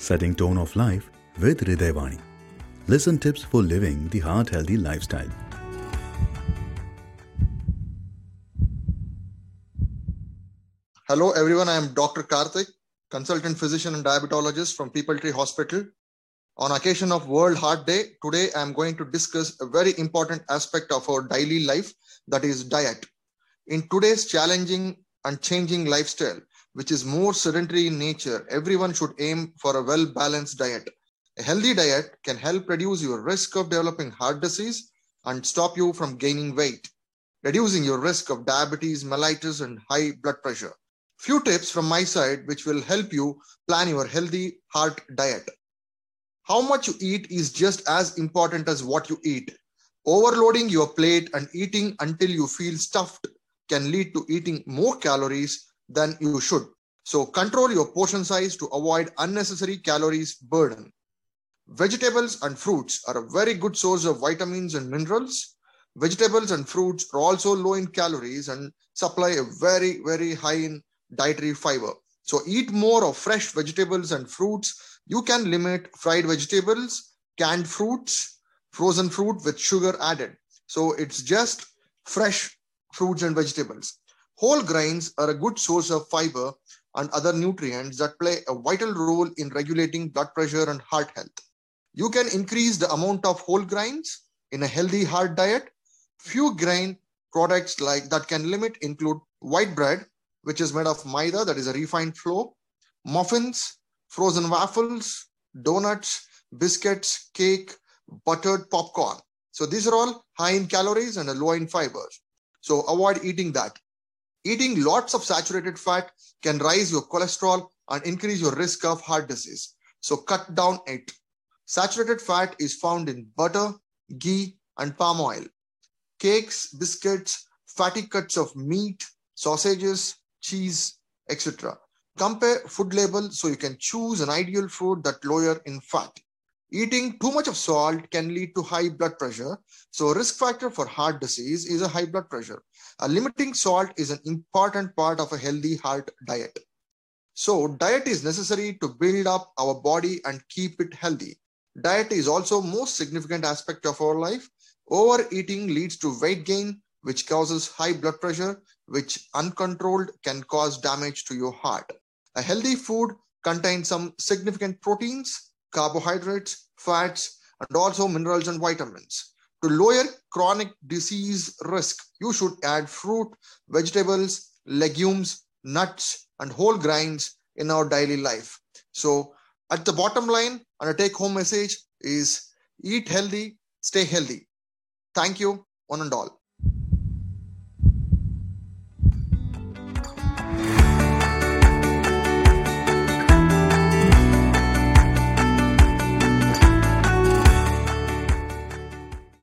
setting tone of life with Hridayvani. Listen tips for living the heart healthy lifestyle. Hello, everyone. I am Dr. Karthik, consultant physician and diabetologist from People Tree Hospital. On occasion of World Heart Day, today I am going to discuss a very important aspect of our daily life that is diet. In today's challenging and changing lifestyle, which is more sedentary in nature, everyone should aim for a well balanced diet. A healthy diet can help reduce your risk of developing heart disease and stop you from gaining weight, reducing your risk of diabetes, mellitus, and high blood pressure. Few tips from my side which will help you plan your healthy heart diet. How much you eat is just as important as what you eat. Overloading your plate and eating until you feel stuffed can lead to eating more calories than you should. So control your portion size to avoid unnecessary calories burden. Vegetables and fruits are a very good source of vitamins and minerals. Vegetables and fruits are also low in calories and supply a very, very high in dietary fiber. So eat more of fresh vegetables and fruits. You can limit fried vegetables, canned fruits, frozen fruit with sugar added. So it's just fresh fruits and vegetables. Whole grains are a good source of fiber and other nutrients that play a vital role in regulating blood pressure and heart health. You can increase the amount of whole grains in a healthy heart diet. Few grain products like that can limit include white bread, which is made of maida, that is a refined flour, muffins, frozen waffles, donuts, biscuits, cake, buttered popcorn. So these are all high in calories and low in fibers. So avoid eating that. Eating lots of saturated fat can raise your cholesterol and increase your risk of heart disease. So cut down it. Saturated fat is found in butter, ghee, and palm oil. Cakes, biscuits, fatty cuts of meat, sausages, cheese, etc. Compare food label so you can choose an ideal food that lower in fat. Eating too much of salt can lead to high blood pressure. So risk factor for heart disease is a high blood pressure. A limiting salt is an important part of a healthy heart diet. So diet is necessary to build up our body and keep it healthy. Diet is also most significant aspect of our life. Overeating leads to weight gain, which causes high blood pressure, which uncontrolled can cause damage to your heart. A healthy food contains some significant proteins, carbohydrates, fats, and also minerals and vitamins. To lower chronic disease risk, you should add fruit, vegetables, legumes, nuts, and whole grains in our daily life. So, at the bottom line, and a take home message is eat healthy, stay healthy. Thank you, one and all.